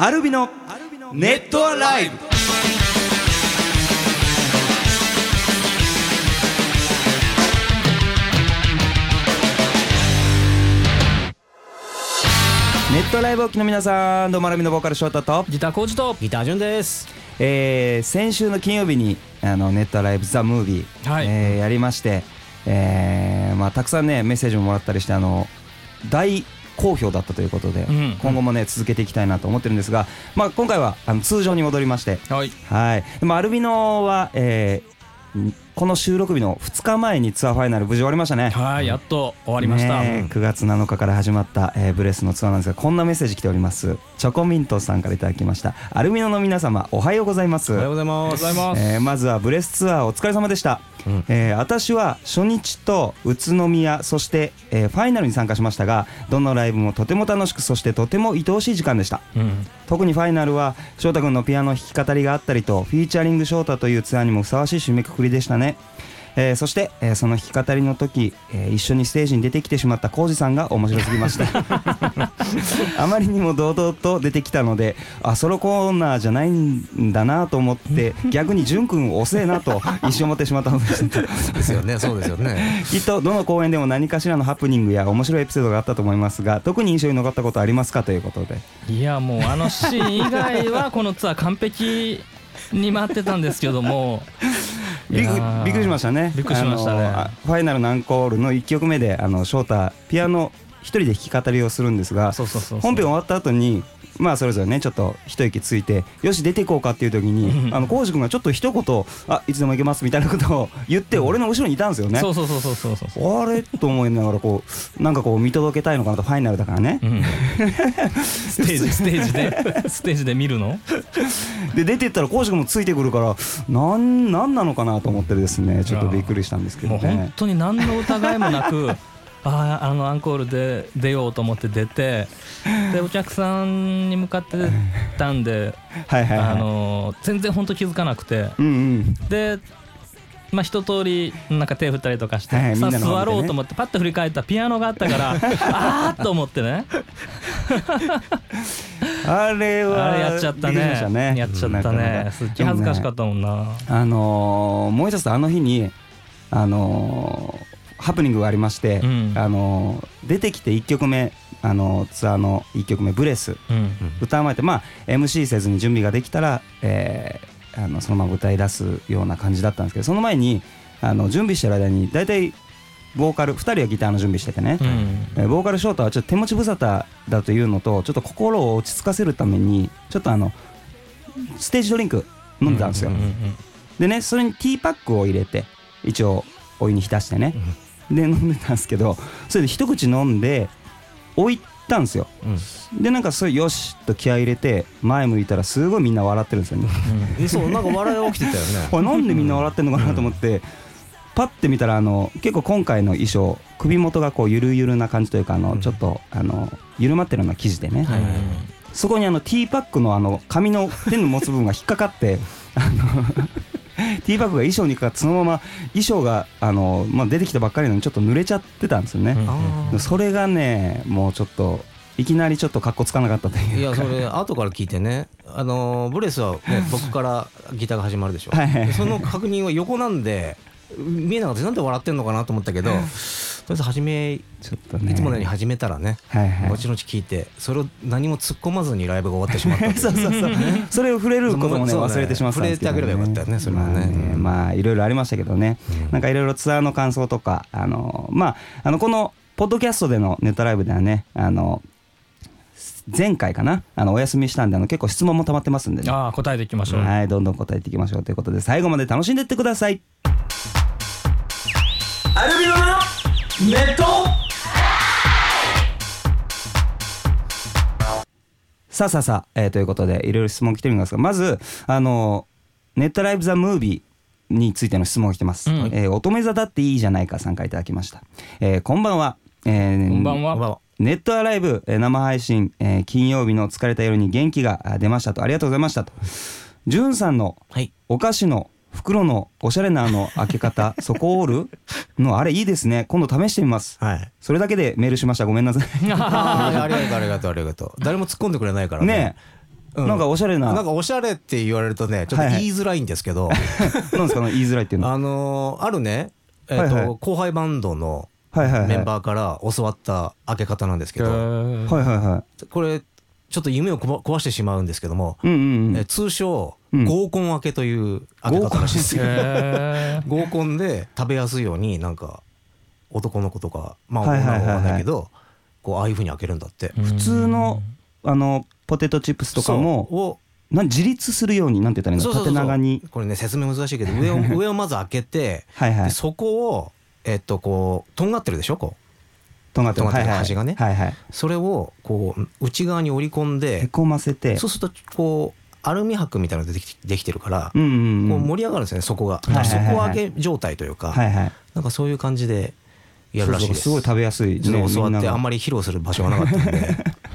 アルビのネットアライブ。ネットライブおきの皆さんどうもアルビのボーカル翔太と、ギターコーチと。ギター順です。えー先週の金曜日にあのネットライブザムービー、はい。えーやりまして、えーまあ、たくさんねメッセージももらったりしてあの大好評だったということで、うん。今後もね続けていきたいなと思ってるんですが、まあ、今回はあの通常に戻りまして。はい。はい。でもアルビノは、えーんこの収録日の2日前にツアーファイナル無事終わりましたね。はいやっと終わりました、ねえ9月7日から始まった、えーブレスのツアーなんですがこんなメッセージ来ております。チョコミントさんからいただきました。アルミノの皆様おはようございます。おはようございおはようますございます、えーまずはブレスツアーお疲れ様でした、うん。えー私は初日と宇都宮そして、えーファイナルに参加しましたがどのライブもとても楽しくそしてとても愛おしい時間でした。うん。特にファイナルは翔太君のピアノ弾き語りがあったりとフィーチャリング翔太というツアーにもふさわしい締めくくりでしたねえーそして、えーその弾き語りの時、えー一緒にステージに出てきてしまった浩二さんが面白すぎました。あまりにも堂々と出てきたのであソロコーナーじゃないんだなと思って逆に淳君遅えなと一瞬思ってしまったのでした。ですよねそうですよね。きっとどの公演でも何かしらのハプニングや面白いエピソードがあったと思いますが特に印象に残ったことありますかということで。いやもうあのシーン以外はこのツアー完璧に回ってたんですけどもびっくりしましたね。びっくりしましたね。ファイナルのアンコールの1曲目であの翔太ピアノ一人で弾き語りをするんですが本編終わった後にまあそれぞれねちょっと一息ついてよし出ていこうかっていう時にあの浩司君がちょっと一言「あいつでも行けます」みたいなことを言って俺の後ろにいたんですよね。そうそうそうそうそうそうあれと思いながらこうなんかこう見届けたいのかなとファイナルだからねうんステージステージでステージで見るので出てったら浩司君もついてくるからなんなんなのかなと思ってですねちょっとびっくりしたんですけどもう本ね当に何の疑いもなくあああのアンコールで出ようと思って出て でお客さんに向かってたんで はいあの全然本当気づかなくて。うんうん。でまあ一通りなんか手振ったりとかして、はいはいさあ座ろうと思ってパッと振り返ったらピアノがあったから あーっと思ってね。あれはあれやっちゃったびっくりしましたね。やっちゃったね。すっげえ恥ずかしかっったもんな、たあのーもう一つあの日にあのーハプニングがありまして、うん。あのー出てきて1曲目あのーツアーの1曲目「ブレス。うん」歌う前ってまあ MC せずに準備ができたら、えーあのそのまま歌い出すような感じだったんですけどその前にあの準備してる間に大体ボーカル2人はギターの準備しててね、うん。えーボーカルショートはちょっと手持ち無沙汰だというのとちょっと心を落ち着かせるためにちょっとあのステージドリンク飲んでたんですよ、でねそれにティーパックを入れて一応お湯に浸してね、で飲んでたんですけどそれで一口飲んで置いたんですよ。うん。でなんかそれよしと気合い入れて前向いたらすごいみんな笑ってるんですよね。えそうなんか笑いが起きてたよね。これなんでみんな笑ってんのかなと思って、パッて見たらあの結構今回の衣装首元がこうゆるゆるな感じというかあの、うん。ちょっとあの緩まってるような生地でね、はいはいはい。そこにあのティーパックのあの紙の手の持つ部分が引っかかってあの ティーパックが衣装にかかってそのまま衣装があの、まあ、出てきたばっかりなのにちょっと濡れちゃってたんですよね、うんそれがねもうちょっといきなりちょっとかっこつかなかったというか。いやそれ後から聞いてねあのーブレスはね僕からギターが始まるでしょ。はい。その確認は横なんで見えなかったなんで笑ってんのかなと思ったけどとりあえず始めちょっとね。いつものように始めたらねはいはい。後々聞いてそれを何も突っ込まずにライブが終わってしまった そうそうそう。それを触れることもね忘れてしまったんですけど、ね、触れてあげればよかったよねそれはね。まあうん。まあいろいろありましたけどね、うん。なんかいろいろツアーの感想とかあのまああのこのポッドキャストでのネットライブではねあの前回かな？あのお休みしたんであの結構質問も溜まってますんでね。ああ答えていきましょう、はいどんどん答えていきましょうということで最後まで楽しんでってくださいアルビノのネットさあさあさあ、えーということでいろいろ質問来てるんですがまずあのネットライブザムービーについての質問が来てます、うん。えー乙女座だっていいじゃないか参加いただきました、えーこんばんは、えーこんばんは。はネットアライブえー生配信、えー金曜日の疲れた夜に元気があ出ましたと。ありがとうございましたと。じゅんさんのはい。お菓子の袋のおしゃれなあの開け方 そこ折る？のあれいいですね。今度試してみます。はい。それだけでメールしました。ごめんなさい。ありがとうありがとうありがとう 誰も突っ込んでくれないからね。ねうん。なんかおしゃれな。なんかおしゃれって言われるとねちょっとはいはい。言いづらいんですけど、なんですかね言いづらいっていうの？はあのーあるね、えーとはいはい。後輩バンドのはいはいはい。メンバーから教わった開け方なんですけど、ーはいはいはこれちょっと夢を壊してしまうんですけども、いうんうんうん。えー通称うん。合コン開けという開け方。らしいです 合コンで食べやすいようになんか男の子とかまあはいはいはいはい。女の子はわかんないけどこうああいうふうに開けるんだって。普通のあのポテトチップスとかもなん自立するようになんて言ったらいいの？縦長に。これね説明難しいけど上を 上をまず開けてはいそこをえっとこうとんがってるでしょこうとんがってる端がね。はいはい。それをこう内側に折り込んへでこませて。そうするとこうアルミ箔みたいなのができできてるからうんうんうん。こう盛り上がるんですよねそこがいはいはいはい。底上げ状態というかはいはい。なんかそういう感じでやるらしいです。すごい食べやすい。ねそう教わみんなが。ってあんまり披露する場所がなかったんで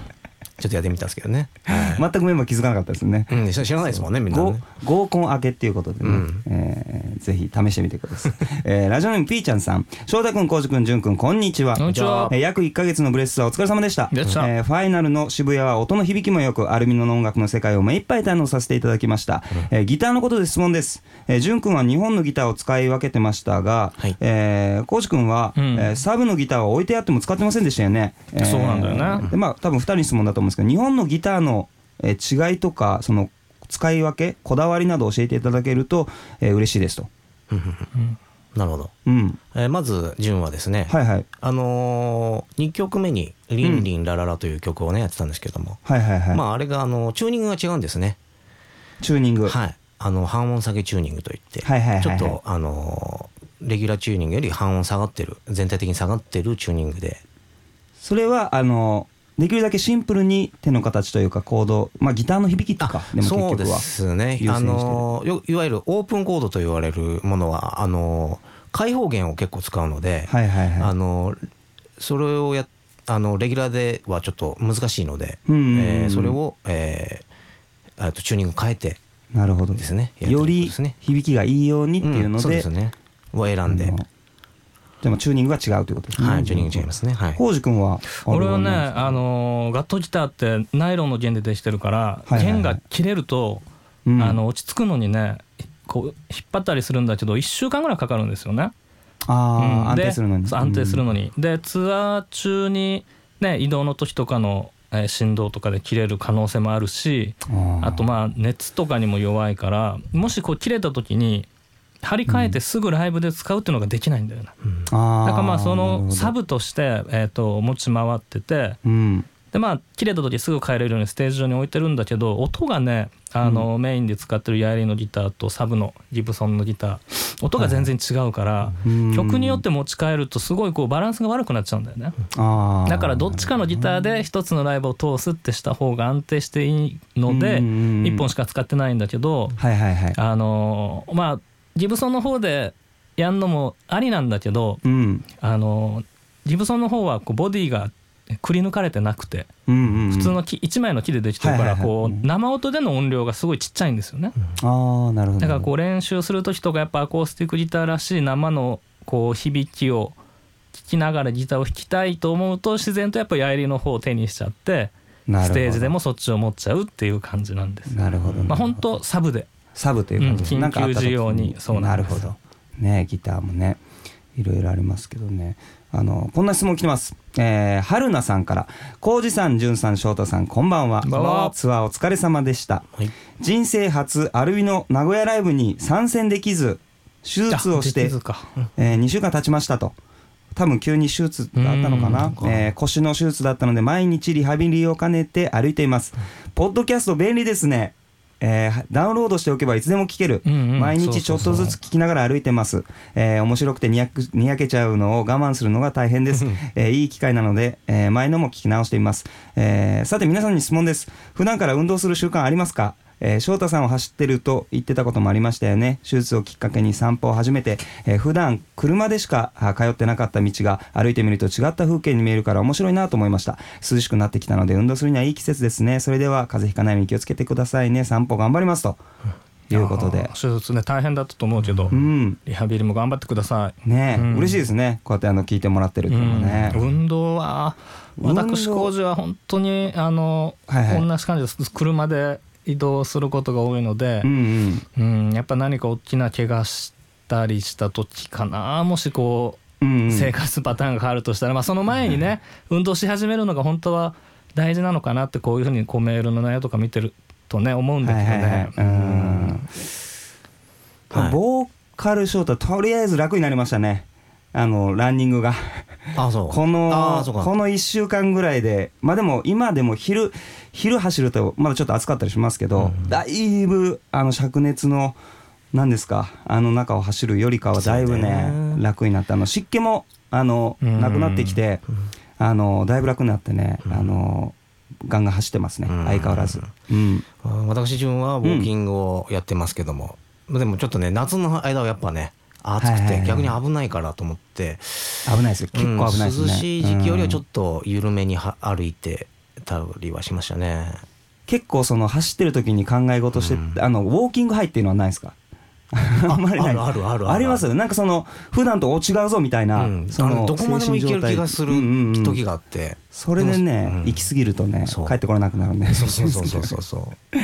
ちょっとやってみたんですけどね。はい。全くメンバー気づかなかったですね。うん知らないですもんねみんな合ね合コン明けっていうことでね、うん。えーぜひ試してみてください、えーラジオネームピーちゃんさん。翔太君浩司君淳君こんにちは。こんにちは。えー約1か月のブレスツアーお疲れ様でした。でしたえーファイナルの渋谷は音の響きもよくアルミノの音楽の世界を目いっぱい堪能させていただきました、えーギターのことで質問です、えー、淳君は日本のギターを使い分けてましたが、はい。えー、浩司君は、うん。えーサブのギターは置いてあっても使ってませんでしたよね、えーそうなんだよね。でまあ多分2人に質問だと思うんですけど日本のギターの、えー違いとかその使い分けこだわりなど教えていただけると、えー嬉しいですと。なるほど。うん。えーまず順はですね。はいはい。あのー、2曲目に「リンリンラララ」という曲をねやってたんですけども、はいはいはい、まああれがあのチューニングが違うんですね。チューニング。はい。あの半音下げチューニングといって、はいはいはいはい。ちょっとあのーレギュラーチューニングより半音下がってる全体的に下がってるチューニングで。それはあのできるだけシンプルに手の形というかコードまあギターの響きとかでも結そうで局はすねあのいわゆるオープンコードと言われるものはあのー開放弦を結構使うので、はいはいはい。あのーそれをやあのレギュラーではちょっと難しいので、うんうんうんえーそれを、えー、あとチューニング変えてなるほど。ですねやってるより響きがいいようにっていうのんそうで,、ですね。を選んで、でもチューニングが違うということですね。はいチューニング違いますね。はい。浩司君は俺はねあのーガットギターってナイロンの弦でできてるから、はいはいはい。弦が切れると、うん。あの落ち着くのにねこう引っ張ったりするんだけど1週間ぐらいかかるんですよね。あー、うん。で安定するのに。安定するのに、に、でツアー中に、ね、移動の時とかの、えー振動とかで切れる可能性もあるしうんあとまあ熱とかにも弱いからもしこう切れた時に張り替えてすぐライブで使うっていうのができないんだよね。あーだからまあそのサブとして、えー、と持ち回ってて。うん。でまあ切れた時すぐ変えれるようにステージ上に置いてるんだけど音がねあの、メインで使ってるヤエリのギターとサブのギブソンのギター音が全然違うから、うん。曲によって持ち帰るとすごいこうバランスが悪くなっちゃうんだよね。だからどっちかのギター。で一つのライブを通すってした方が安定していいのでうんうんうん一本しか使ってないんだけどあのまあギブソンの方でやんのもありなんだけどうん。あのギブソンの方はこうボディがくり抜かれてなくてうんうんうん。普通の木1枚の木でできてるからこうん。う生音での音量がすごいちっちゃいんですよね。ああなるほど。だからこう練習する時とかやっぱアコースティックギターらしい生のこう響きを聞きながらギターを弾きたいと思うと自然とやっぱヤエリの方を手にしちゃってステージでもそっちを持っちゃうっていう感じなんです。なるほど。まあ本当サブでサブという感じです、うんなんかあった時緊急需要にそうなるほど。ねギターもねいろいろありますけどね。あのこんな質問来てます。えー、春菜さんから。浩二さん淳さん翔太さんこんばんは。こんばんは。ツアーお疲れ様でした。はい。人生初アルビの名古屋ライブに参戦できず手術をしてえー、2週間経ちましたと。多分急に手術があったのかな。うん、えー腰の手術だったので毎日リハビリを兼ねて歩いています。ポッドキャスト便利ですね、えーダウンロードしておけばいつでも聞ける、うんうん。毎日ちょっとずつ聞きながら歩いてます、えー面白くてにやくにやけちゃうのを我慢するのが大変です、えーいい機会なので、えー前のも聞き直しています、えーさて皆さんに質問です。普段から運動する習慣ありますか？えー翔太さんを走ってると言ってたこともありましたよね。手術をきっかけに散歩を始めて、えー普段車でしかあ通ってなかった道が歩いてみると違った風景に見えるから面白いなと思いました。涼しくなってきたので運動するにはいい季節ですね。それでは風邪ひかないように気をつけてくださいね。散歩頑張りますと。いうことで。手術ね大変だったと思うけど、うん。リハビリも頑張ってください。ねえ、うん。嬉しいですね。こうやってあの聞いてもらってるっていうのはね、うん。運動は私工事は本当にあの、はいはい。同じ感じです。車で移動することが多いのでう、んうん。やっぱ何か大きな怪我したりした時かな。もしこううんうん。生活パターンが変わるとしたら、まあ、その前にね運動し始めるのが本当は大事なのかなってこういうふうにこうメールの内容とか見てるとね思うんだけどね。ボーカルショートとりあえず楽になりましたね。あのランニングがあそう。このこの1週間ぐらいでまあでも今でも昼昼走るとまだちょっと暑かったりしますけど、うん。だいぶあの灼熱の何ですかあの中を走るよりかはだいぶねね楽になったあの。湿気もあのうん。なくなってきて、あのだいぶ楽になってね、うん。あのガンガン走ってますね、うん。相変わらず、うん、あ私自分はウォーキングをやってますけども、でもちょっとね夏の間はやっぱね暑くて逆に危ないからと思って、危ないですよ。結構危ないですね、うん涼しい時期よりはちょっうんと緩めには歩いてたりはしましたね。結構その走ってる時に考え事して、うん。あのウォーキングハイっていうのはないですか？あんまりない。あるあるあるあります。よねなんかその普段と違うぞみたいな、うん。そのあのどこまでも行ける気がする精神状態。うんうんうん。時があって、それでね、うん。行き過ぎるとね帰ってこれなくなるんでそうそうそうそうそうそう。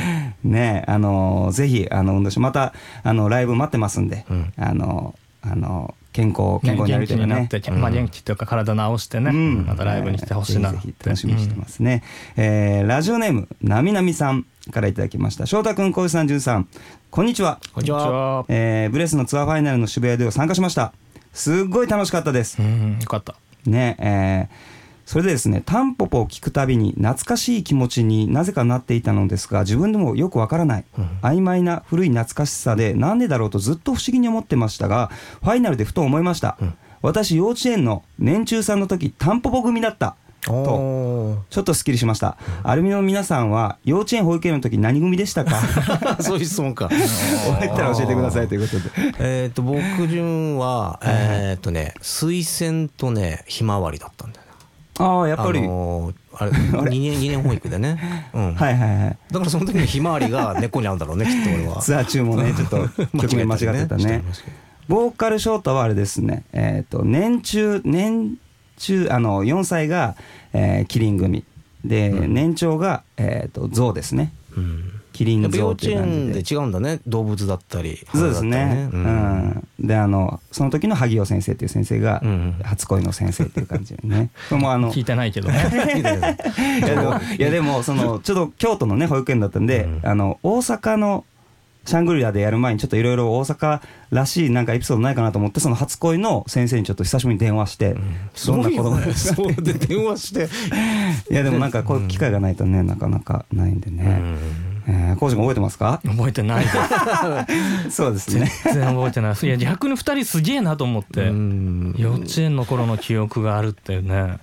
ねあのーぜひあの運動しまたあのライブ待ってますんで、うん。あのあの健康健ね康になりたいね。元気になって、まあ、うん元気っていうか体直してね、うん。またライブに来てほしいな。っぜてひぜひ楽しみにしてますね、えーラジオネームなみなみさんからいただきました。翔太くん小石さんじゅんさんこんにちは。こんにちは。えーブレスのツアーファイナルの渋谷では参加しました。すっごい楽しかったです。うんよかった。ねえーそれでですねタンポポを聞くたびに懐かしい気持ちになぜかなっていたのですが自分でもよくわからない、うん。曖昧な古い懐かしさでなんでだろうとずっと不思議に思ってましたがファイナルでふと思いました、うん。私幼稚園の年中さんの時タンポポ組だったおちょっとすっきりしました、アルミの皆さんは幼稚園保育園の時何組でしたか？ー そういう質問か。覚えたら教えてくださいということで。えっと僕順はえっとね水仙とねひまわりだったんだよ。ああやっぱり、あのーあれ 2年二年保育でね、うん。はいはいはい。だからその時のひまわりが根っこにあるんだろうねきっと俺は。ツアー中もねちょっと曲名間違ってたね。ボーカルショートはあれですね。えっ、と年中年中あの4歳が、えーキリン組。で、うん。年長が、えー、と象ですね。うん。キリンやっぱ幼稚象っていう感じ園でで違うんだね。動物だったりそうですね。花だったりううん。ん、であのその時の萩尾先生っていう先生が、うん。初恋の先生っていう感じでね。もあの 聞いてないけど。ねいやでもいやでもそのちょっと京都のね保育園だったんで、うん。あの大阪のシャングリラでやる前にちょっといろいろ大阪らしいなんかエピソードないかなと思ってその初恋の先生にちょっと久しぶりに電話して、どんな子供ねですかそうで電話して。いやでもなんかこういう機会がないとねなかなかないんでね、えー、コージ君覚えてますか？覚えてない。で すそうですね。全然覚えてない。いや逆に2人すげえなと思って、うん。幼稚園の頃の記憶があるっていうねなんか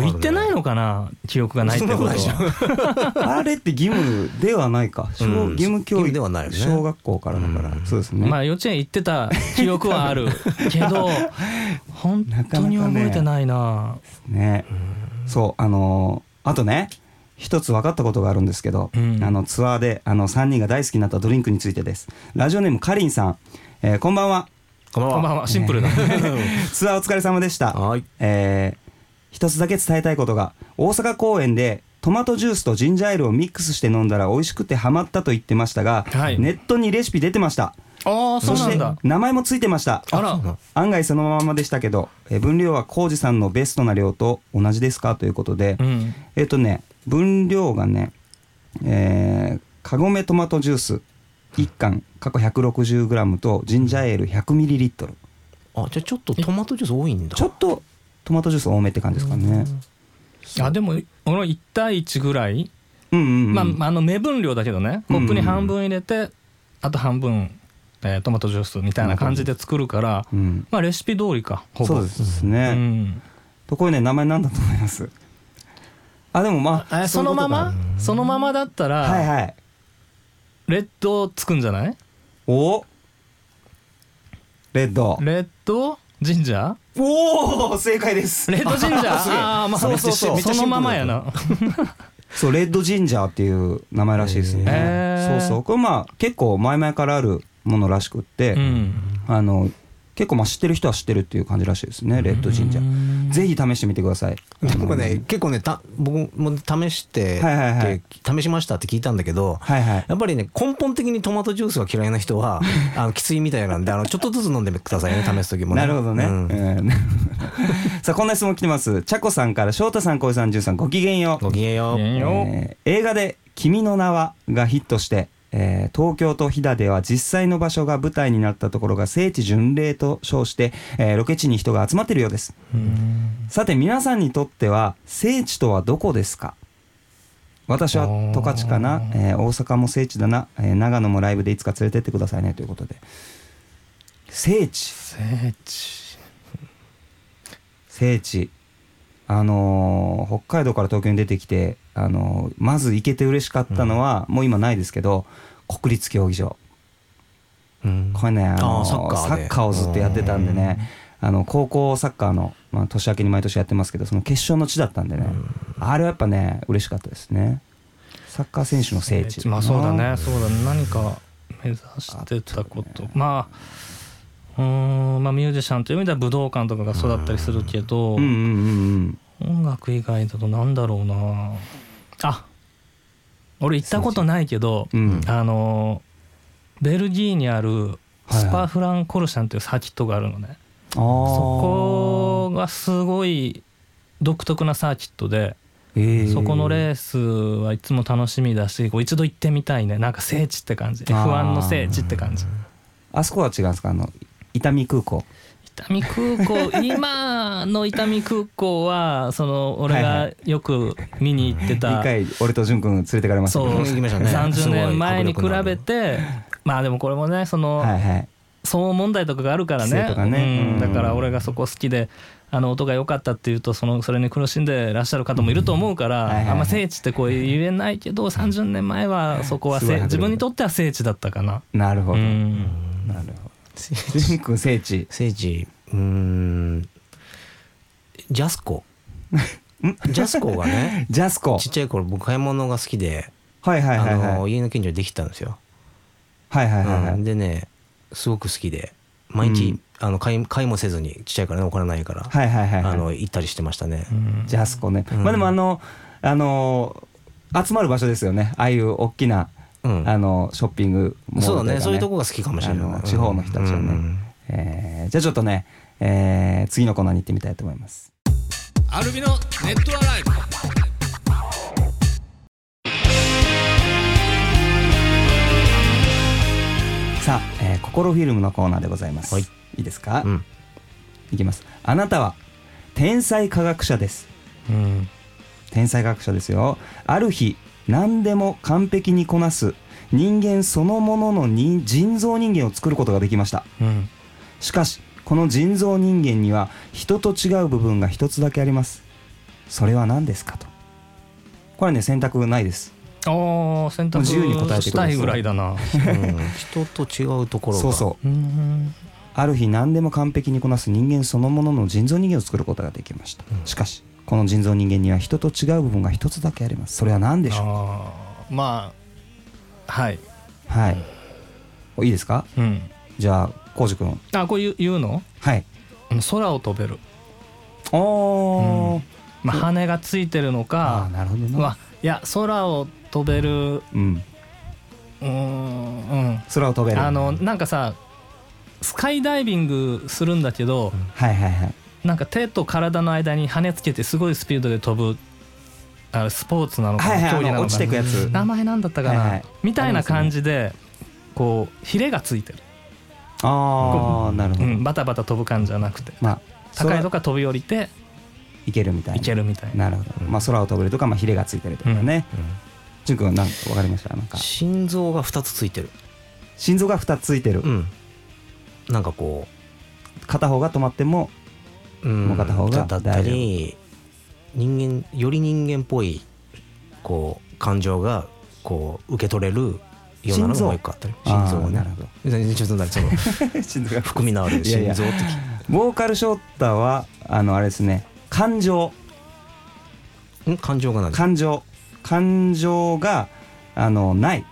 言ってないのかな？記憶がないってことは。あれって義務ではないか。小うん。義務教育ではない小学校からだから、うん。そうですね、まあ幼稚園行ってた記憶はある。けど本当に覚えてないな。ね、そうあのーあとね一つ分かったことがあるんですけど、うん。あのツアーであの3人が大好きになったドリンクについてです。ラジオネームかりんさん、えーこんばんは。こんばんは。こんばんは。シンプルだ、ツアーお疲れ様でした、はい。えー一つだけ伝えたいことが大阪公演でトマトジュースとジンジャーエールをミックスして飲んだら美味しくてハマったと言ってましたが、はい。ネットにレシピ出てました。ああそうなんだ。して名前もついてました。あら。案外そのままでしたけど、えー分量は浩二さんのベストな量と同じですか？ということで、うん。えっ、とね分量がねえー、カゴメトマトジュース1缶過去 160g とジンジャーエール 100ml あじゃあちょっとトマトジュース多いんだ。ちょっとトマトジュース多めって感じですかね。あでも俺は1対1ぐらい、うんうん、うん、まああの目分量だけどね。コップに半分入れて、あと半分、えートマトジュースみたいな感じで作るから、うん。まあレシピ通りかほぼ。そうですうね、ん、とこれね名前なんだと思います？あでもまあえそのまま？そのままだったら、はいはい。レッドつくんじゃない？お。レッド。レッドジンジャーおお正解です。レッドジンジャーああまあそうそうそう。そのままやな。そうレッドジンジャーっていう名前らしいですね、へー。そうそう。これまあ結構前々からあるものらしくって、うん。あの結構まあ知ってる人は知ってるっていう感じらしいですねレッドジンジャーぜひ試してみてください。なんかね結構ねた僕も試して、はいはいはい。で試しましたって聞いたんだけど、はいはい。やっぱりね根本的にトマトジュースが嫌いな人は あのきついみたいなんであのちょっとずつ飲んでくださいね試す時もね。なるほどね、うん。うん。さあこんな質問来てます。ちゃこさんから翔太さん小井さんじゅんさんごきげんよう。ごきげんよう。えー映画で「君の名は」がヒットして、えー東京と飛騨では実際の場所が舞台になったところが聖地巡礼と称して、えーロケ地に人が集まっているようです。さて皆さんにとっては聖地とはどこですか？私は十勝かな、えー大阪も聖地だな、えー長野もライブでいつか連れてってくださいねということで。聖地。聖地。聖地。あのー北海道から東京に出てきて、あのーまず行けて嬉しかったのは、もう今ないですけど国立競技場。うん。これね、あのサッカーをずっとやってたんでねあの高校サッカーの、まあ、年明けに毎年やってますけどその決勝の地だったんでね、あれはやっぱね嬉しかったですね。サッカー選手の聖地。まあそうだね。そうだね。何か目指してたこと、まあうーんまあミュージシャンという意味では武道館とかがそうだったりするけど、うんうんうん音楽以外だとなんだろうな。あ俺行ったことないけど、うん。うんあのベルギーにあるはいスパフランコルシャンというサーキットがあるのね、あー。そこがすごい独特なサーキットで、えー。そこのレースはいつも楽しみだしこう一度行ってみたいね。なんか聖地って感じ。F1 の聖地って感じ。あそこは違うんですか？あの伊丹空港伊丹空港今の伊丹空港はその俺がよく見に行って一た回俺と淳君連れてかれましたね。30年前に比べてまあでもこれもねそのはいはい。騒音問題とかがあるからね。ね。うん。うん。だから俺がそこ好きであの音が良かったっていうとそのそれに苦しんでらっしゃる方もいると思うから、はいはいはい。あんま聖地ってこう言えないけど30年前はそこは自分にとっては聖地だったかな。なるほど、うん。なるほど聖地聖地うーん。ジャスコ。ジャスコがね。ジャスコ。ちっちゃい頃僕買い物が好きで、はいはいはいあはい。の家の近所にできたんですよ、はいはいはいはい。うん。でねすごく好きで。毎日、うん。あの買い買いもせずにちっちゃいからねお金ないから、はいはいはいはい。あの行ったりしてましたね、うん。ジャスコね、うん。まあでもあのあの集まる場所ですよね。ああいう大きな、うん。あのショッピングモールそうだといかね。そういうとこが好きかもしれない地方の人たちはね、うん。えーじゃあちょっとね、えー次のコーナーに行ってみたいと思います。アルビのネットアライブ。さあ、えー心フィルムのコーナーでございます、はい。いいですか、うん。いきます。あなたは天才科学者です。うん。天才科学者ですよ。ある日何でも完璧にこなす人間そのもののに人造人間を作ることができました。うん。しかしこの人造人間には人と違う部分が一つだけあります。それは何ですかと。これね選択ないです。ああ選択自由に答えてください。したいぐらいだな。うん。人と違うところが。そうそう。うん。ある日何でも完璧にこなす人間そのものの人造人間を作ることができました、しかしこの人造人間には人と違う部分が一つだけあります。それは何でしょあーまあはい。うはい。おいいですか？うん。じゃあ浩司君。あこういう言うの？はい。うん空を飛べる。おー、まあ羽がついてるのあかあ。なるほどな。うわいや空を飛べる。ううん。ーんうん。空を飛べる。あのなんかさスカイダイビングするんだけど、はいはいはいなんか手と体の間に羽つけてすごいスピードで飛ぶあスポーツなのかな、はいはい競技なのかな。あの落ちてくやつ。名前なんだったかな、はいはい。みたいな感じでこうヒレがついてる、ああなるほど、うん、バタバタ飛ぶ感じじゃなくて。まあ高いと空か飛び降りていけるみたいな。いけるみたいな。なるほど、まあ空を飛べるとかまあヒレがついてるとかね。淳君なんわかりました？なんか。心臓が2つついてる。心臓が2つついてる、うん。なんかこ片方が止まってもう、うん。もう片方がだったり人間より人間っぽいこう感情がこう受け取れるようなのがもう一個あったり心臓。がね。あーなるほど。ねちょっと。何その心臓が含みのある心臓ってボーカルショータはあのあれですね。感情ん？感情が何感情。感情があのない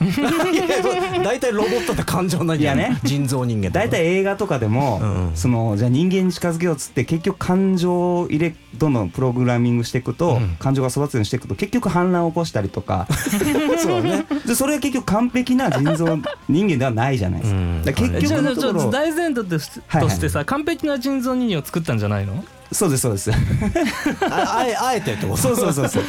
大体ロボットって感情ないやね。人造人間大体映画とかでも、うんうん。そのじゃあ人間に近づけようっつって結局感情を入れどんどんプログラミングしていくと、うん。感情が育つようにしていくと結局反乱を起こしたりとか。そうね。でそれは結局完璧な人造人間ではないじゃないですか。うん。だから結じゃあ局のところ大前提として,、はいはい。としてさ完璧な人造人間を作ったんじゃないの？そうですそうです。ああえあえてってこと？そうそうそうそう。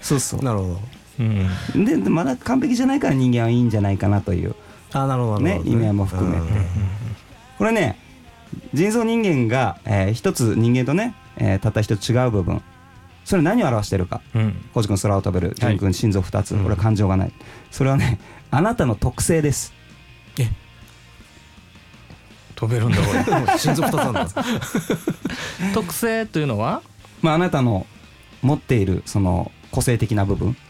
そうそう。なるほどうん。ででまだ完璧じゃないから人間はいいんじゃないかなという。あなるほどなるほど。ね意味合いも含めて。うん。これね人造人間が、えー一つ人間とね、えーたった一つ違う部分。それ何を表してるか？うん。浩司君空を飛べる。はい。淳君心臓2つ、うん。これは感情がない。それはねあなたの特性です。飛べるんだ俺 心臓二つなんだ。特性というのは？まああなたの持っているその個性的な部分。あ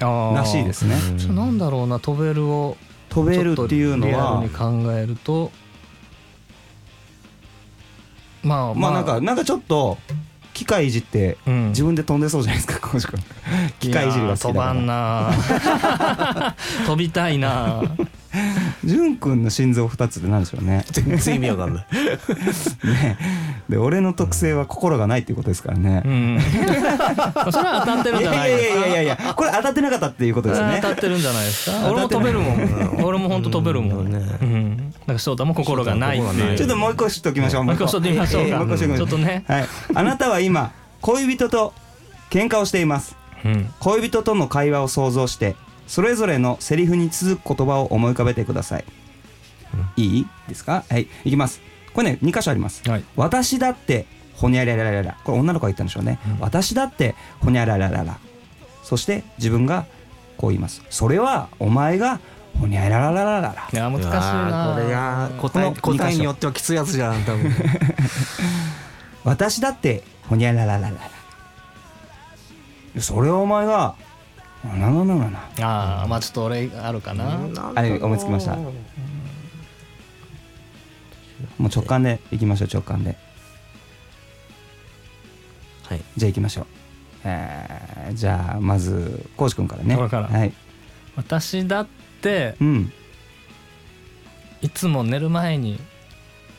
らしいですね。じゃあなんだろうな飛べるを飛べるっていうのは考えるとまあまあ。なんかなんかちょっと機械いじってうん。自分で飛んでそうじゃないですか 浩司君。機械いじりが好きだ飛ばんらな 飛びたいな淳君の心臓2つって何でしょうね。全然意味わかんない。ね。で俺の特性は心がないっていうことですからね。う、ん。それは当たってるんいじゃないやいやいやいやいややこれ当たってなかったっていうことですね。当たってるんじゃないですか？俺も飛べるもん。俺も本当飛べるもん。うん。ねうん。だから翔太も心がないちょっともう一個知っておきましょう。もう一個知っておきましょうか。もう一個知っておきましょう。ちょっとね。はい。あなたは今恋人と喧嘩をしています。うん。恋人との会話を想像してそれぞれのセリフに続く言葉を思い浮かべてください、いいですか？はい。いきます。これね2箇所あります。はい。私だってほにゃららららこれ女の子が言ったんでしょうね、私だってほにゃららららそして自分がこう言いますそれはお前がほにゃらららららいや難しいなこれが答え答えによってはきついやつじゃん多分私だってほにゃらららららそれはお前がななななな。ああまあちょっと俺あるかな。あれ思いつきました。もう直感でいきましょう直感で。はい。じゃあ行きましょう。えー、じゃあまず浩司君からね。俺からはい。私だってうん。いつも寝る前に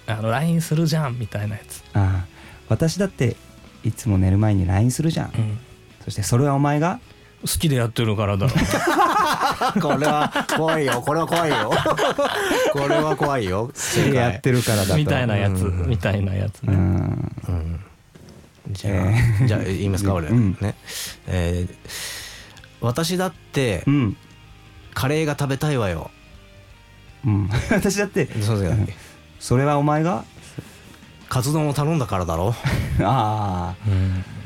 あの LINE するじゃんみたいなやつ、ああ私だっていつも寝る前に LINE するじゃん、うん、そしてそれはお前が好きでやってるからだろ。これは怖いよ。これは怖いよ。これは怖いよ。好きでやってるからだと。みたいなやつうん。みたいなやつうねん。うん。じゃあ、えじゃあ言いますか俺、うん。ね。えー私だってうん、カレーが食べたいわよ。うん、私だってそうですよ。それはお前が？カツ丼を頼んだからだろ。あうん。あ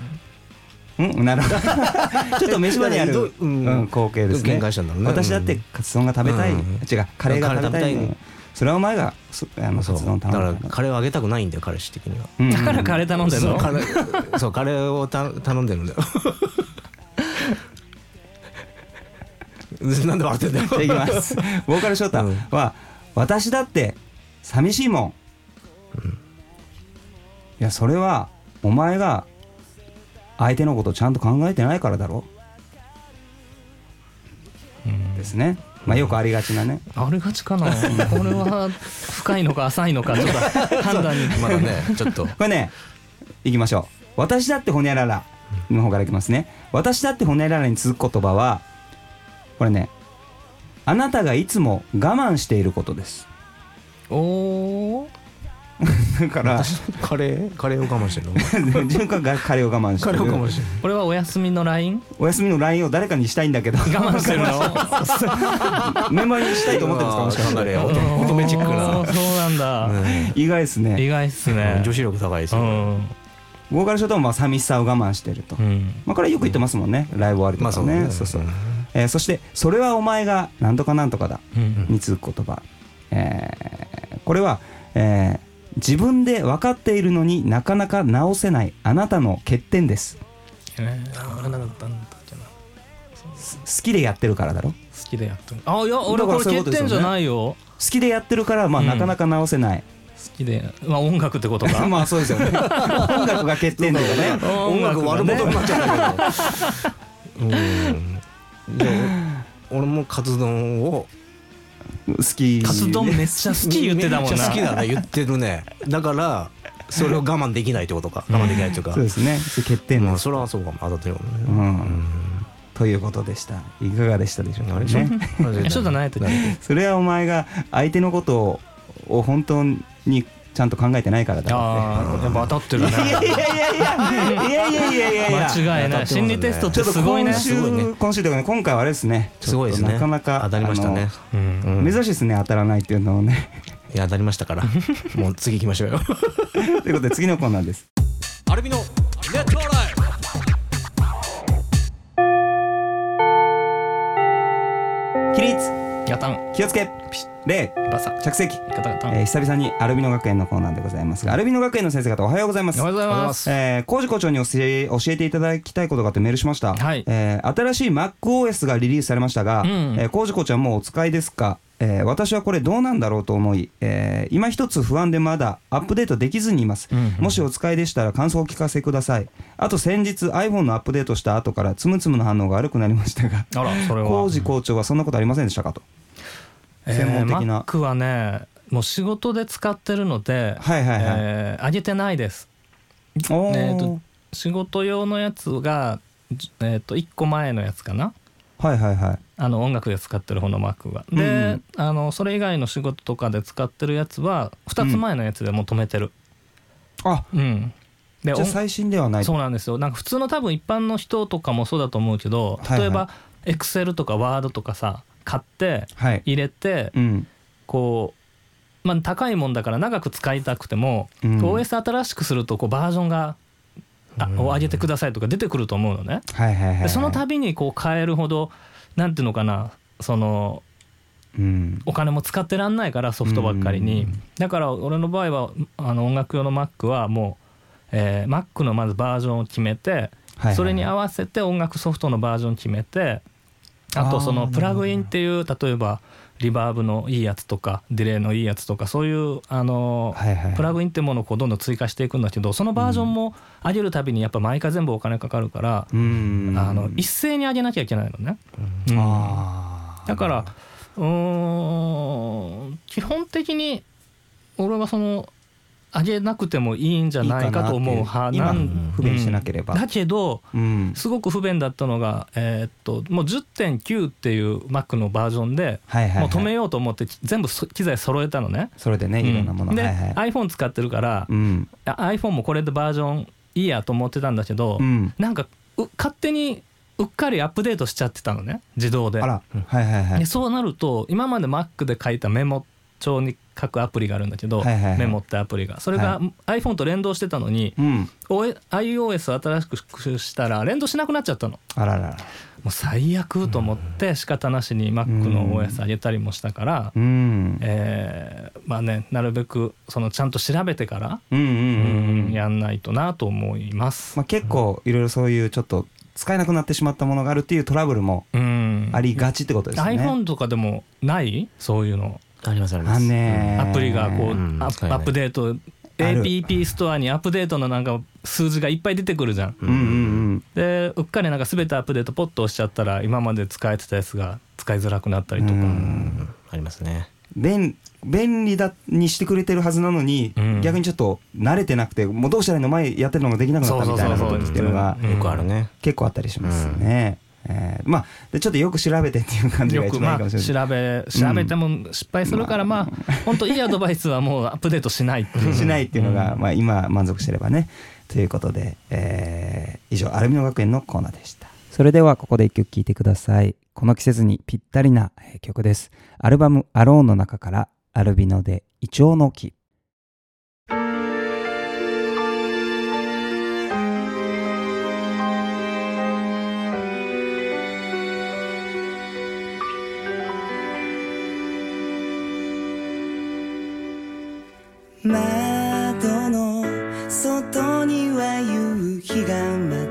うんなるほど。ちょっと飯場にある、ううんん光景ですね。私だってカツ丼が食べたい、うん。違うカレーが食べたい,、それはお前がそあのカそう。ツ丼だ頼んだからカレーをあげたくないんだよ彼氏的には。うんだからカレー頼んでんの？そうカレーそうカレーをた頼んでるんだよ。なんで笑ってんだよ。じゃあいきます。ボーカル翔太うん。は、私だって寂しいもん、いやそれはお前が相手のことちゃんと考えてないからだろ。ですね。まあよくありがちなね。あれがちかな。これは深いのか浅いのかちょっと 判断に。まだねちょっと。これねいきましょう。私だってほにゃららの方からいきますね。私だってほにゃららに続く言葉はこれねあなたがいつも我慢していることです。おお だからカレーカレーを我慢してるの潤君がカレーを我慢してる。カレーを我慢してる。これはお休みの LINE お休みの LINE を誰かにしたいんだけど。我慢してるの？メモリにしたいと思ってるんですかもしかして。乙乙女チックな。そうなんだ、意外ですね。意外っすね。女子力高いですよ。うん。ボーカルショートもまあ寂しさを我慢してると、うん。まあ、これはよく言ってますもんね。ライブ終わりとかね,、まあそうそう。うんえーそして「それはお前がなんとかなんとかだ」うん。に続く言葉、えーこれは、えー自分で分かっているのになかなか直せないあなたの欠点です。好きでやってるからだろ？好きでやってる。あいや俺これ欠点じゃないよ。好きでやってるから、まあ、うんなかなか直せない、好きでまあ音楽ってことか。まあそうですよね。音楽が欠点だよね。音楽悪者になっちゃったけど。うん。俺もカツ丼を好き。カツ丼めっちゃ好き言ってたもんな。めっちゃ好きだ。ね言ってるね。だからそれを我慢できないってことか。我慢できないっていうか。そうですね。それ欠点でそれはそうかも。当たってるかもね。うん。ということでした。いかがでしたでしょうかね。えそうじゃないとそれはお前が相手のことを本当にちゃんと考えてないからだああ、やっぱ当たってるね。いやいやいやいやいやいやいや。間違いない。心理テストってすごいね。今週というかね、今回はあれですね。すごいですね。なかなか当たりましたね。う珍しいですね、当たらないっていうのをね。いや当たりましたから。もう次行きましょうよ。ということで次のコーナーです。アルビのネットライブ。起立。やたん。気をつけ。ピッ。礼バサ。着席、ガタガタ。ンえー久々にアルビノ学園のコーナーでございます。がアルビノ学園の先生方おはようございます。おはようございます。えー、工事校長に教え教えていただきたいことがあってメールしました、はい。えー新しい MacOS がリリースされましたが、うん。えー工事校長はもうお使いですか、えー私はこれどうなんだろうと思い、えー今一つ不安でまだアップデートできずにいます、もしお使いでしたら感想をお聞かせください。あと先日 iPhone のアップデートした後からつむつむの反応が悪くなりましたがあらそれは。工事校長はそんなことありませんでしたかと専門的な。えー Mac はねもう仕事で使ってるので、はいはいはい。えー上げてないです。えーと仕事用のやつが、じえー、と1個前のやつかな。はいはいはい。あの音楽で使ってる方の Mac がうんうでん、あのそれ以外の仕事とかで使ってるやつは2つ前のやつでもう止めてる。あうん、で音じゃあ最新ではない。そうなんですよ。なんか普通の多分一般の人とかもそうだと思うけどはいはい。例えば Excel とか Word とかさ買ってはい。入れてうん。こう、まあ、高いもんだから長く使いたくても、うん。OS 新しくするとこうバージョンがあを上げてくださいとか出てくると思うのね。はいはいはいはい。でその度にこう変えるほどなんていうのかなそのうん。お金も使ってらんないからソフトばっかりに、うんだから俺の場合はあの音楽用の Mac はもう、えー Mac のまずバージョンを決めて、それに合わせて音楽ソフトのバージョン決めてあとそのプラグインっていう例えばリバーブのいいやつとかディレイのいいやつとかそういうあのはいはいはい。プラグインってものをこうどんどん追加していくんだけどそのバージョンも上げるたびにやっぱ毎回全部お金かかるから、うん。あの一斉に上げなきゃいけないのね。だからうーん基本的に俺はその上げなくてもいいんじゃないかと思う派なん今不便しなければ。うんだけどうん。すごく不便だったのが、えーっともう10.9っていう Mac のバージョンではいはいはい。もう止めようと思って全部そ機材揃えたのね。それでねいろんなもの。うんで、はいはい。iPhone 使ってるから、うん。あ iPhone もこれでバージョンいいやと思ってたんだけど、うん。なんかう勝手にうっかりアップデートしちゃってたのね。自動で。あら。はいはいはい。でそうなると今まで Mac で書いたメモ帳に書くアプリがあるんだけど、はいはいはい。メモってアプリが。それが iPhone と連動してたのに、うん。O- iOS を新しくしたら連動しなくなっちゃったの。あららら。もう最悪と思って仕方なしに Mac の OS 上げたりもしたから、うん。えーまあねなるべくそのちゃんと調べてから、うんうんうんうん。やんないとなと思います。まあ結構いろいろそういうちょっと使えなくなってしまったものがあるっていうトラブルもうん。ありがちってことですね。iPhone とかでもない？そういうのありますありまあすねアプリがこう、うんアップデート APP ストアにアップデートのなんか数字がいっぱい出てくるじゃん。うんうんうん。でうっかりなんか全てアップデートポッと押しちゃったら今まで使えてたやつが使いづらくなったりとか。うん。うんありますね。便便利だにしてくれてるはずなのに、うん。逆にちょっと慣れてなくてもうどうしたらいいの前やってるのができなくなったみたいなことっていうのがうん。よくあるね。結構あったりしますね。えーまあでちょっとよく調べてっていう感じが一よくまあ番いいかもしれない。調べ調べても失敗するからまあ本当いいアドバイスはもうアップデートしないっていう。しないっていうのが、うん。まあ、今満足してればね。ということで、えー以上アルミノ学園のコーナーでした。それではここで一曲聴いてください。この季節にぴったりなえー曲です。アルバム「アローン」の中からアルビノで「イチョウの木」窓の外には夕日がま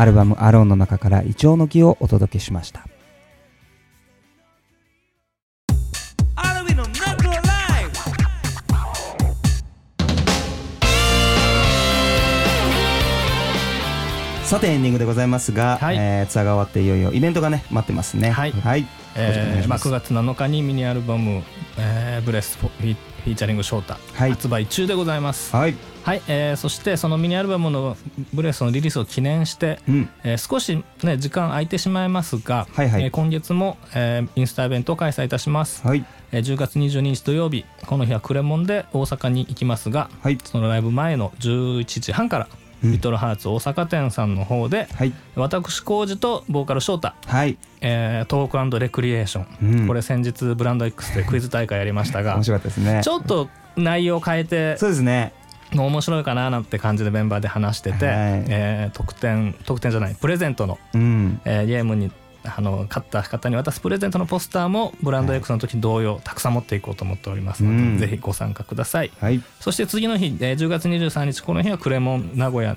アルバム「アローン」の中から「イチョウの木」をお届けしました。さてエンディングでございますが、はい。えーツアーが終わっていよいよイベントがね待ってますね。はい。はい、えーまあ、します。9月7日にミニアルバム「えーブレスフィフィーチャリングショータ」はい。発売中でございます。はい。はい、えーそしてそのミニアルバムのブレスのリリースを記念して、うん。えー少し、ね、時間空いてしまいますが、はいはい。えー今月も、えーインスタイベントを開催いたします、はい。えー10月22日土曜日この日はクレモンで大阪に行きますがはい。そのライブ前の11時半から、うんリトルハーツ大阪店さんの方で、はい。私浩二とボーカル翔太、はい。えートークレクリエーション、うん。これ先日ブランド X でクイズ大会やりましたが面白かったですね。ちょっと内容を変えてそうですね。面白いかななんて感じでメンバーで話してて、はいえー特典特典じゃないプレゼントの、うんえーゲームにあの勝った方に渡すプレゼントのポスターもブランド X の時同様たくさん持っていこうと思っておりますので、うん。ぜひご参加ください。はい。そして次の日、えー10月23日この日はクレモン名古屋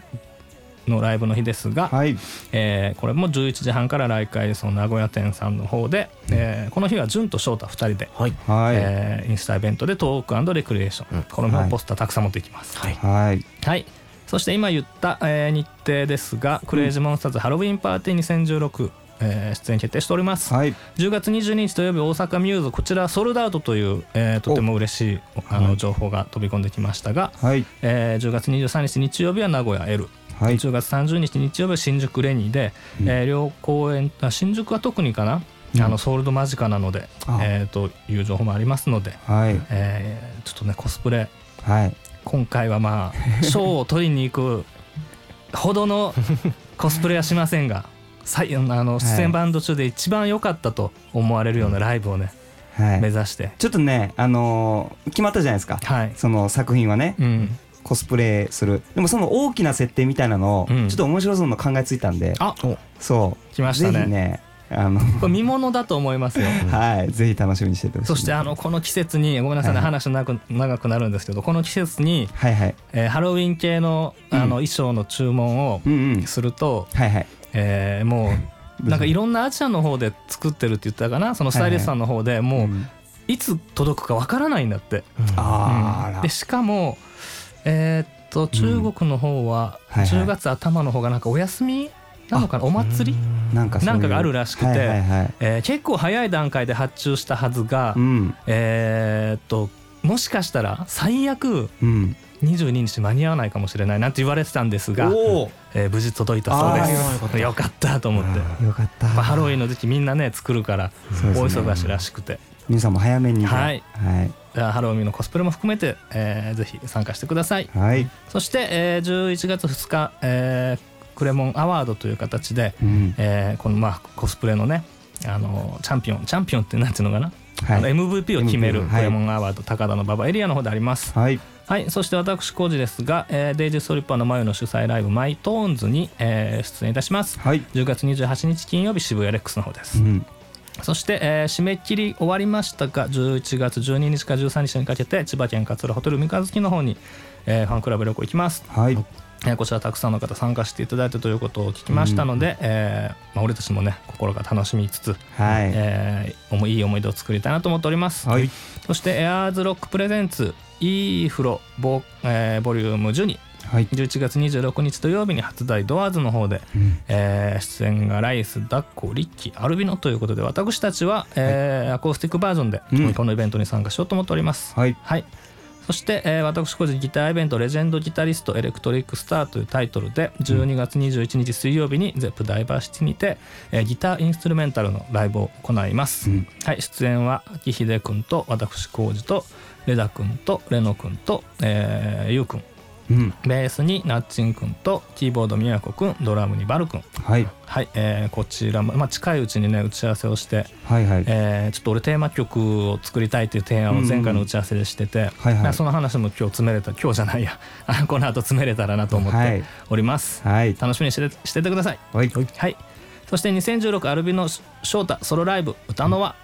のライブの日ですが、はい。えーこれも11時半から来会その名古屋店さんの方で、えーこの日は潤と翔太2人で、はい。はい、えーインスタイベントでトークレクリエーション、この日もポスターたくさん持っていきます。はい。はい。はい。そして今言った、えー日程ですが、クレイジーモンスターズハロウィンパーティー2016、えー出演決定しております。はい。10月22日土曜日大阪ミューズこちらソールドアウトという、えーとても嬉しいあの情報が飛び込んできましたが、はい。えー10月23日日曜日は名古屋 L、はい。10月30日日曜日は新宿レニーで、えー両公演あ新宿は特にかな、あのソールド間近なので、あ。えーという情報もありますので、はい。えーちょっとねコスプレはい。今回はまあ 賞を取りに行くほどのコスプレはしませんが最あの出演バンド中で一番良かったと思われるようなライブをね、はい。目指して。ちょっとねあのー決まったじゃないですか。はい、その作品はね。うん、コスプレする。でもその大きな設定みたいなのをうん。ちょっと面白そうなの考えついたんで。あそう。来ましたね。ぜひねあの。これ見ものだと思いますよ。はい。ぜひ楽しみにしててほしいそしてあのこの季節にごめんなさいね、はい。話長く長くなるんですけどこの季節に、はいはい。えーハロウィン系のあのうん。衣装の注文をうんうん。すると、はいはいえーもう なんかいろんなアジアの方で作ってるって言ったかな？そのスタイリストさんの方でもううん。いつ届くかわからないんだって。うん。でしかもえーっと中国の方ははいはい。10月頭の方がなんかお休みなのかな？お祭り、なんかそういう。なんかがあるらしくてはいはいはい。えー結構早い段階で発注したはずが、うん。えーっともしかしたら最悪うん22日間に合わないかもしれないなんて言われてたんですが、おえー無事届いたそうです。よかった。と思って、およかった。まあ、ハロウィンの時期みんなね作るから大忙しらしくて、皆さんも早めにはい。はい。じゃあハロウィンのコスプレも含めて、えーぜひ参加してください。はい。そして、えー11月2日、えークレモンアワードという形で、うん。えーこのまあコスプレのねあのチャンピオンチャンピオンってなんていうのかな、はい。あの MVP を決めるクレモンアワード、高田の馬場エリアの方であります。はいはいそして私浩二ですが、えー DaizyStripper の Mayu の主催ライブ My Tones に、えー出演いたします。はい。10月28日金曜日渋谷 REX の方です、うん。そして、えー締め切り終わりましたが11月12日から13日にかけて千葉県勝浦ホテル三日月の方に、えーファンクラブ旅行行きます、はいえーこちらたくさんの方参加していただいたということを聞きましたので、えーまあ、俺たちもね心から楽しみつつ、はい。えー思いいい思い出を作りたいなと思っております、はい。そしてエアーズロックプレゼンツ E フロボ,、えーボリューム12はい。11月26日土曜日に発売ドアーズの方で、うん。えー出演がライス、ダッコ、リッキー、アルビノということで私たちは、えーアコースティックバージョンで、うん。このイベントに参加しようと思っております。はい。はいそして、えー私個人ギターイベント「レジェンドギタリストエレクトリックスター」というタイトルで12月21日水曜日に ZEP ダイバーシティにて、えーギターインストゥルメンタルのライブを行います、うん。はい、出演は秋秀くんと私浩二とレダくんとレノくんと、えー、ゆうくんうん。ベースにナッチンくんとキーボードみやこくんドラムにバルくんはい。はい、えーこちらも、まあ、近いうちにね打ち合わせをして、はいはい。えーちょっと俺テーマ曲を作りたいという提案を前回の打ち合わせでしてて、はいはい。まあその話も今日詰めれた今日じゃないやあ この後詰めれたらなと思ってはい。おります、はい。楽しみにしてしててください。はい。はい。そして2016アルビノ翔太ソロライブ歌のは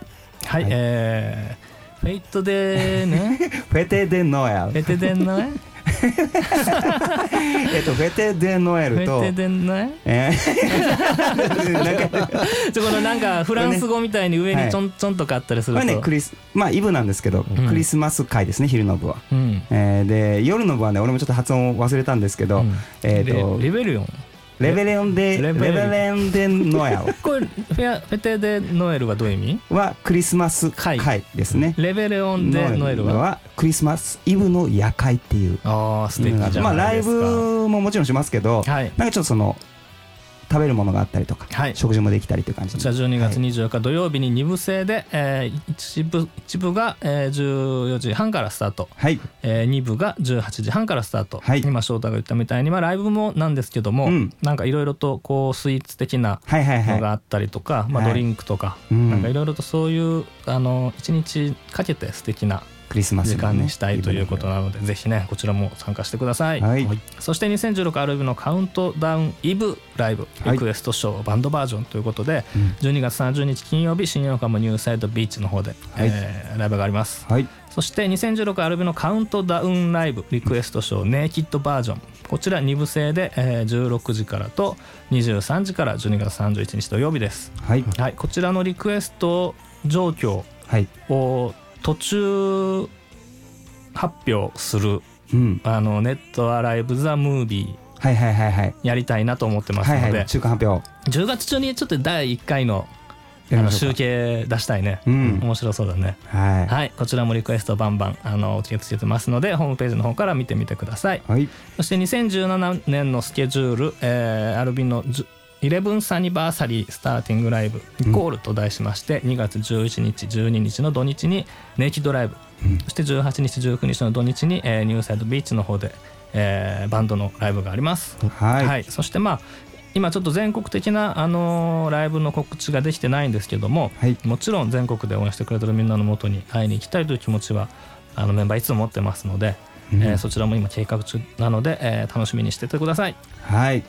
はい、はい。えーフェイトでね。フェテ・デ・ノエルフェテでね えっとフェテ・デ・ノエフルと。ェテでねえー。なんかちょこのなんかフランス語みたいに上にちょんちょんとかあったりすると、これねクリスまあイブなんですけど、ん。クリスマス会ですね昼の部は、うん。えーで夜の部はね俺もちょっと発音を忘れたんですけど、うん。えっ、とレレベリオンレベレオンでレベレンデノエ これフェアフェテでノエルはどういう意味？ルはクリスマス会会ですね。レベレオンでノエルは？クリスマスイブの夜会っていう。ああ素敵じゃないですか。まあライブももちろんしますけど、はい。なんかちょっとその食べるものがあったりとか、はい。食事もできたりという感じこちら12月24日土曜日に2部制で、えー一部一部が、えー14時半からスタート、はい。え2部が18時半からスタート、はい。今翔太が言ったみたいに、まあ、ライブもなんですけども、うん。なんかいろいろとこうスイーツ的なはいはいはい。のがあったりとか、まあ、はい。ドリンクとか、うん。なんかいろいろとそういうあの一日かけて素敵なクリスマス時間にしたいということなので、ぜひねこちらも参加してください、はい。そして2016アルビのカウントダウンイブライブはい。リクエストショーバンドバージョンということで、うん。12月30日金曜日新横浜ニューサイドビーチの方で、はい。えーライブがあります。はい。そして2016アルビのカウントダウンライブリクエストショーネイキッドバージョンこちら2部制で、えー16時からと23時から12月31日土曜日です、はい。はい、こちらのリクエスト状況はい。を途中発表するうん。あのネットアライブ・ザ・ムービーはいはいはいはい。やりたいなと思ってますので、はいはい中間発表。10月中にちょっと第1回のあの集計出したいね、うん。面白そうだね。ははい。こちらもリクエストバンバンあの受け付けてますのでホームページの方から見てみてください。いはい。そして2017年のスケジュール、えーアルビのじゅ11サニバーサリースターティングライブイコールと題しまして、2月11日12日の土日にネイキッドライブ、そして18日19日の土日に、えーニューサイドビーチの方で、えーバンドのライブがあります。はい。そしてまあ今ちょっと全国的な、あのーライブの告知ができてないんですけども、はい。もちろん全国で応援してくれてるみんなのもとに会いに行きたいという気持ちはあのメンバーいつも持ってますので、うん。えーそちらも今計画中なので、えー楽しみにしててください。はい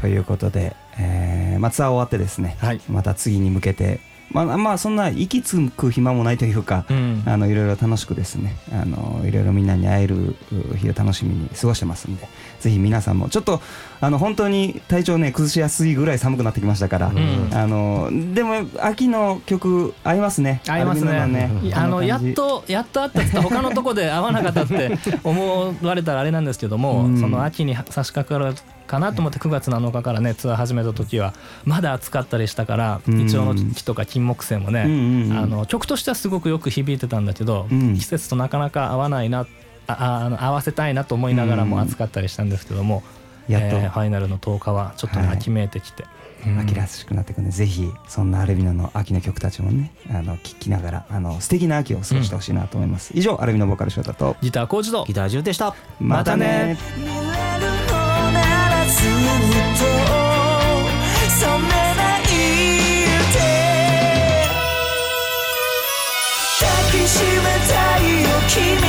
ということで、えーまあ、ツアー終わってですね、はい。また次に向けてまあまあそんな息つく暇もないというか、うん。あのいろいろ楽しくですねあのいろいろみんなに会えるう日を楽しみに過ごしてますんでぜひ皆さんもちょっとあの本当に体調ね崩しやすいぐらい寒くなってきましたから、ん。あのでも秋の曲合いますね。合いますね。ねあのやっとやっとあったって他のとこで合わなかったって 思われたらあれなんですけども、うん。その秋に差し掛かるかなと思って9月7日からねツアー始めた時はまだ暑かったりしたからうん。イチョウの木とか金木犀もね、うんうんうん。あの曲としてはすごくよく響いてたんだけど、うん。季節となかなか合わないなあああの合わせたいなと思いながらも暑かったりしたんですけども、やっと、えーファイナルの10日はちょっとね、はい。秋めいてきて。うん。秋らしくなってくるんでぜひそんなアルビノの秋の曲たちもねあの聴きながらあの素敵な秋を過ごしてほしいなと思います、以上アルビノボーカル翔太とギターコーチとギター中でした。またね。見えるのならずっと染めないで抱きしめ